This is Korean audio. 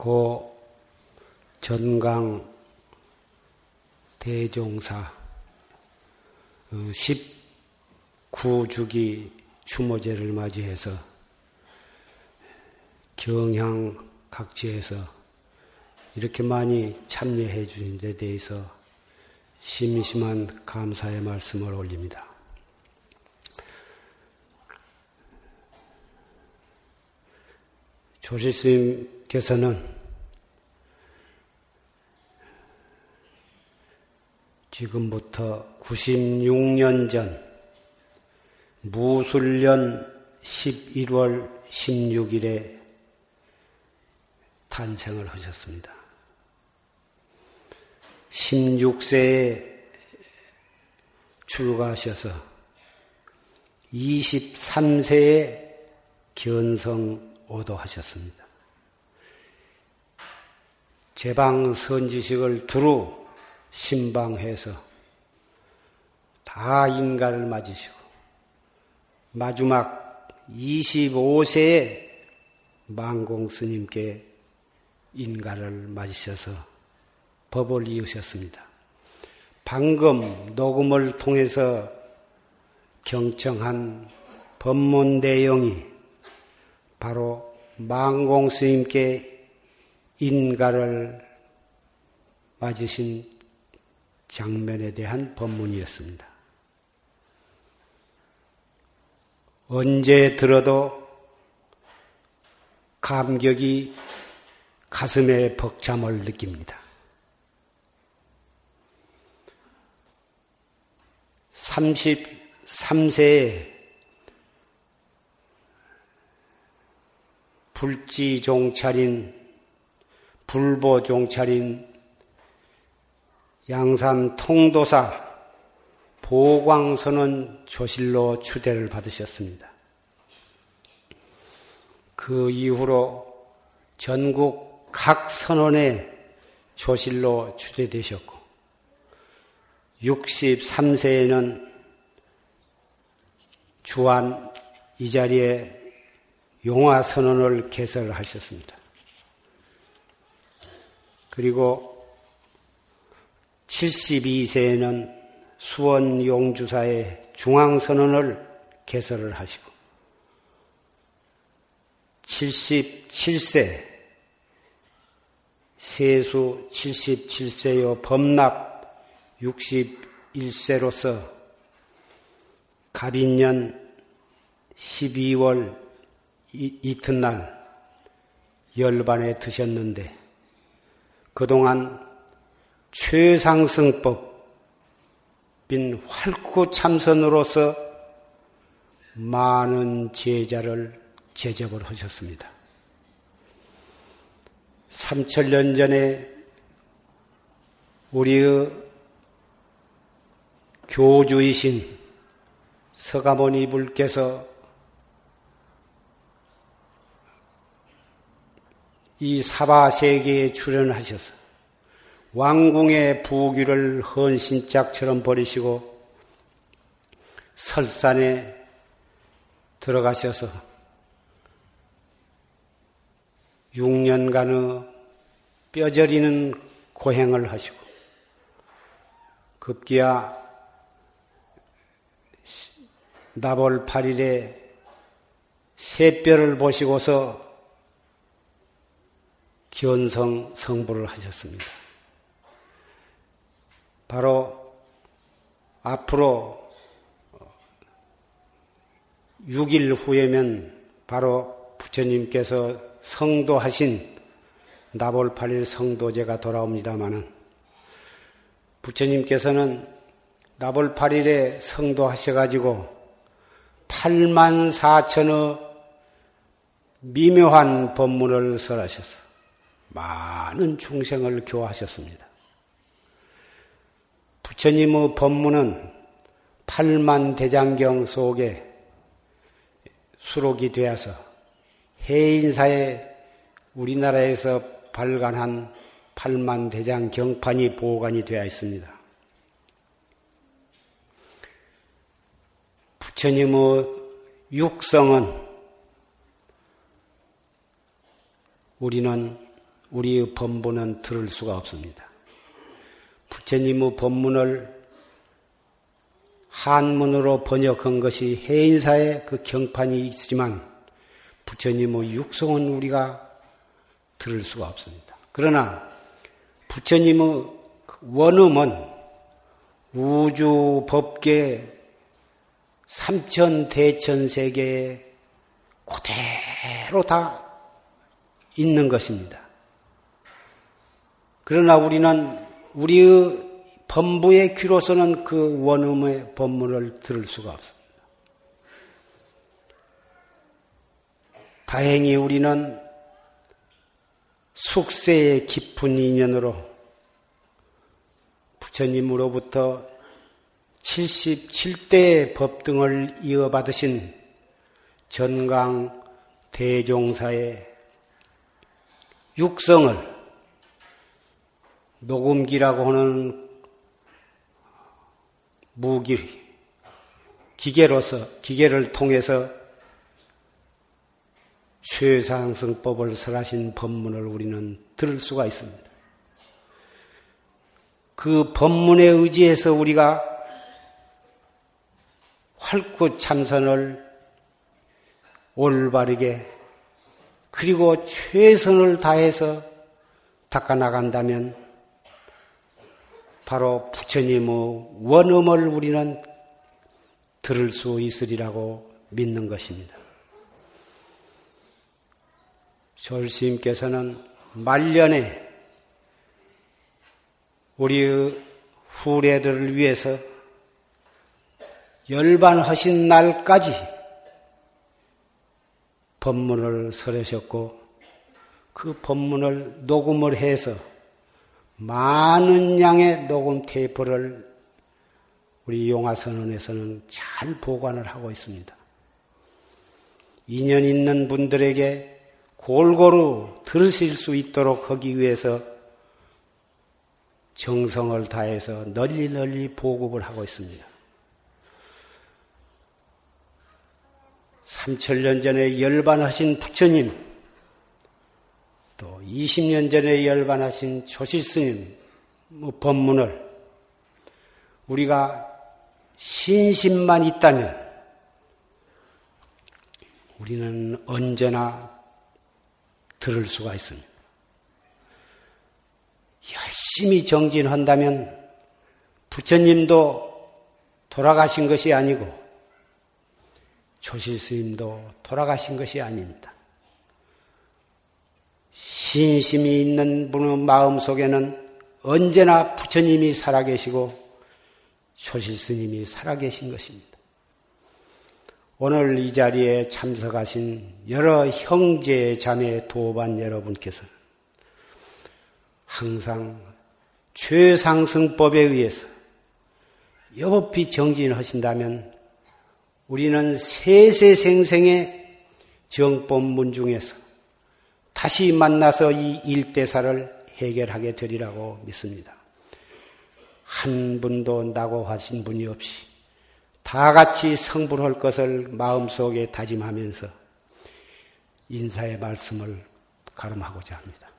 고 전강 대종사 19주기 그 추모제를 맞이해서 경향 각지에서 이렇게 많이 참여해 주신 데 대해서 심심한 감사의 말씀을 올립니다. 조실스님께서는 지금부터 96년 전 무술년 11월 16일에 탄생을 하셨습니다. 16세에 출가하셔서 23세에 견성 오도 하셨습니다. 제방 선지식을 두루 신방해서 다 인가를 맞으시고 마지막 25세에 망공 스님께 인가를 맞으셔서 법을 이으셨습니다. 방금 녹음을 통해서 경청한 법문 내용이 바로 망공 스님께 인가를 맞으신 장면에 대한 법문이었습니다. 언제 들어도 감격이 가슴에 벅참을 느낍니다. 33세에 불지 종찰인, 불보 종찰인 양산 통도사 보광선언 조실로 추대를 받으셨습니다. 그 이후로 전국 각 선원에 조실로 추대되셨고 63세에는 주한 이 자리에 용화 선언을 개설하셨습니다. 그리고 72세에는 수원 용주사의 중앙선언을 개설을 하시고 77세 세수 77세요. 범납 61세로서 갑인년 12월 이, 이튿날 열반에 드셨는데 그동안 최상승법인 활구 참선으로서 많은 제자를 제접을 하셨습니다. 3천년 전에 우리의 교주이신 서가모니 불께서 이 사바세계에 출연하셔서 왕궁의 부귀를 헌신짝처럼 버리시고 설산에 들어가셔서 6년간의 뼈저리는 고행을 하시고 급기야 나벌 8일에 새 뼈를 보시고서 견성 성불을 하셨습니다. 바로 앞으로 6일 후에면 바로 부처님께서 성도하신 나볼 8일 성도제가 돌아옵니다마는 부처님께서는 나볼 8일에 성도하셔가지고 8만 4천의 미묘한 법문을 설하셔서 많은 중생을 교화하셨습니다. 부처님의 법문은 팔만 대장경 속에 수록이 되어서 해인사에 우리나라에서 발간한 팔만 대장 경판이 보관이 되어 있습니다. 부처님의 육성은 우리는 우리의 법문은 들을 수가 없습니다. 부처님의 법문을 한문으로 번역한 것이 해인사의 그 경판이 있지만 부처님의 육성은 우리가 들을 수가 없습니다. 그러나 부처님의 원음은 우주 법계 삼천 대천 세계에 그대로 다 있는 것입니다. 그러나 우리는 우리의 법부의 귀로서는 그 원음의 법문을 들을 수가 없습니다. 다행히 우리는 숙세의 깊은 인연으로 부처님으로부터 77대의 법등을 이어받으신 전강 대종사의 육성을 녹음기라고 하는 무기, 기계로서, 기계를 통해서 최상승법을 설하신 법문을 우리는 들을 수가 있습니다. 그 법문에 의지해서 우리가 활구 참선을 올바르게 그리고 최선을 다해서 닦아나간다면 바로 부처님의 원음을 우리는 들을 수 있으리라고 믿는 것입니다. 졸스님께서는 말년에 우리의 후례들을 위해서 열반하신 날까지 법문을 설하셨고 그 법문을 녹음을 해서 많은 양의 녹음 테이프를 우리 용화선언에서는 잘 보관을 하고 있습니다. 인연 있는 분들에게 골고루 들으실 수 있도록 하기 위해서 정성을 다해서 널리 널리 보급을 하고 있습니다. 3천년 전에 열반하신 부처님, 또 20년 전에 열반하신 조실스님 뭐 법문을 우리가 신심만 있다면 우리는 언제나 들을 수가 있습니다. 열심히 정진한다면 부처님도 돌아가신 것이 아니고 조실스님도 돌아가신 것이 아닙니다. 신심이 있는 분의 마음 속에는 언제나 부처님이 살아계시고 초실스님이 살아계신 것입니다. 오늘 이 자리에 참석하신 여러 형제 자매 도반 여러분께서 항상 최상승법에 의해서 여법히 정진하신다면 우리는 세세생생의 정법문 중에서 다시 만나서 이 일대사를 해결하게 되리라고 믿습니다. 한 분도 나고 하신 분이 없이 다 같이 성불할 것을 마음속에 다짐하면서 인사의 말씀을 가름하고자 합니다.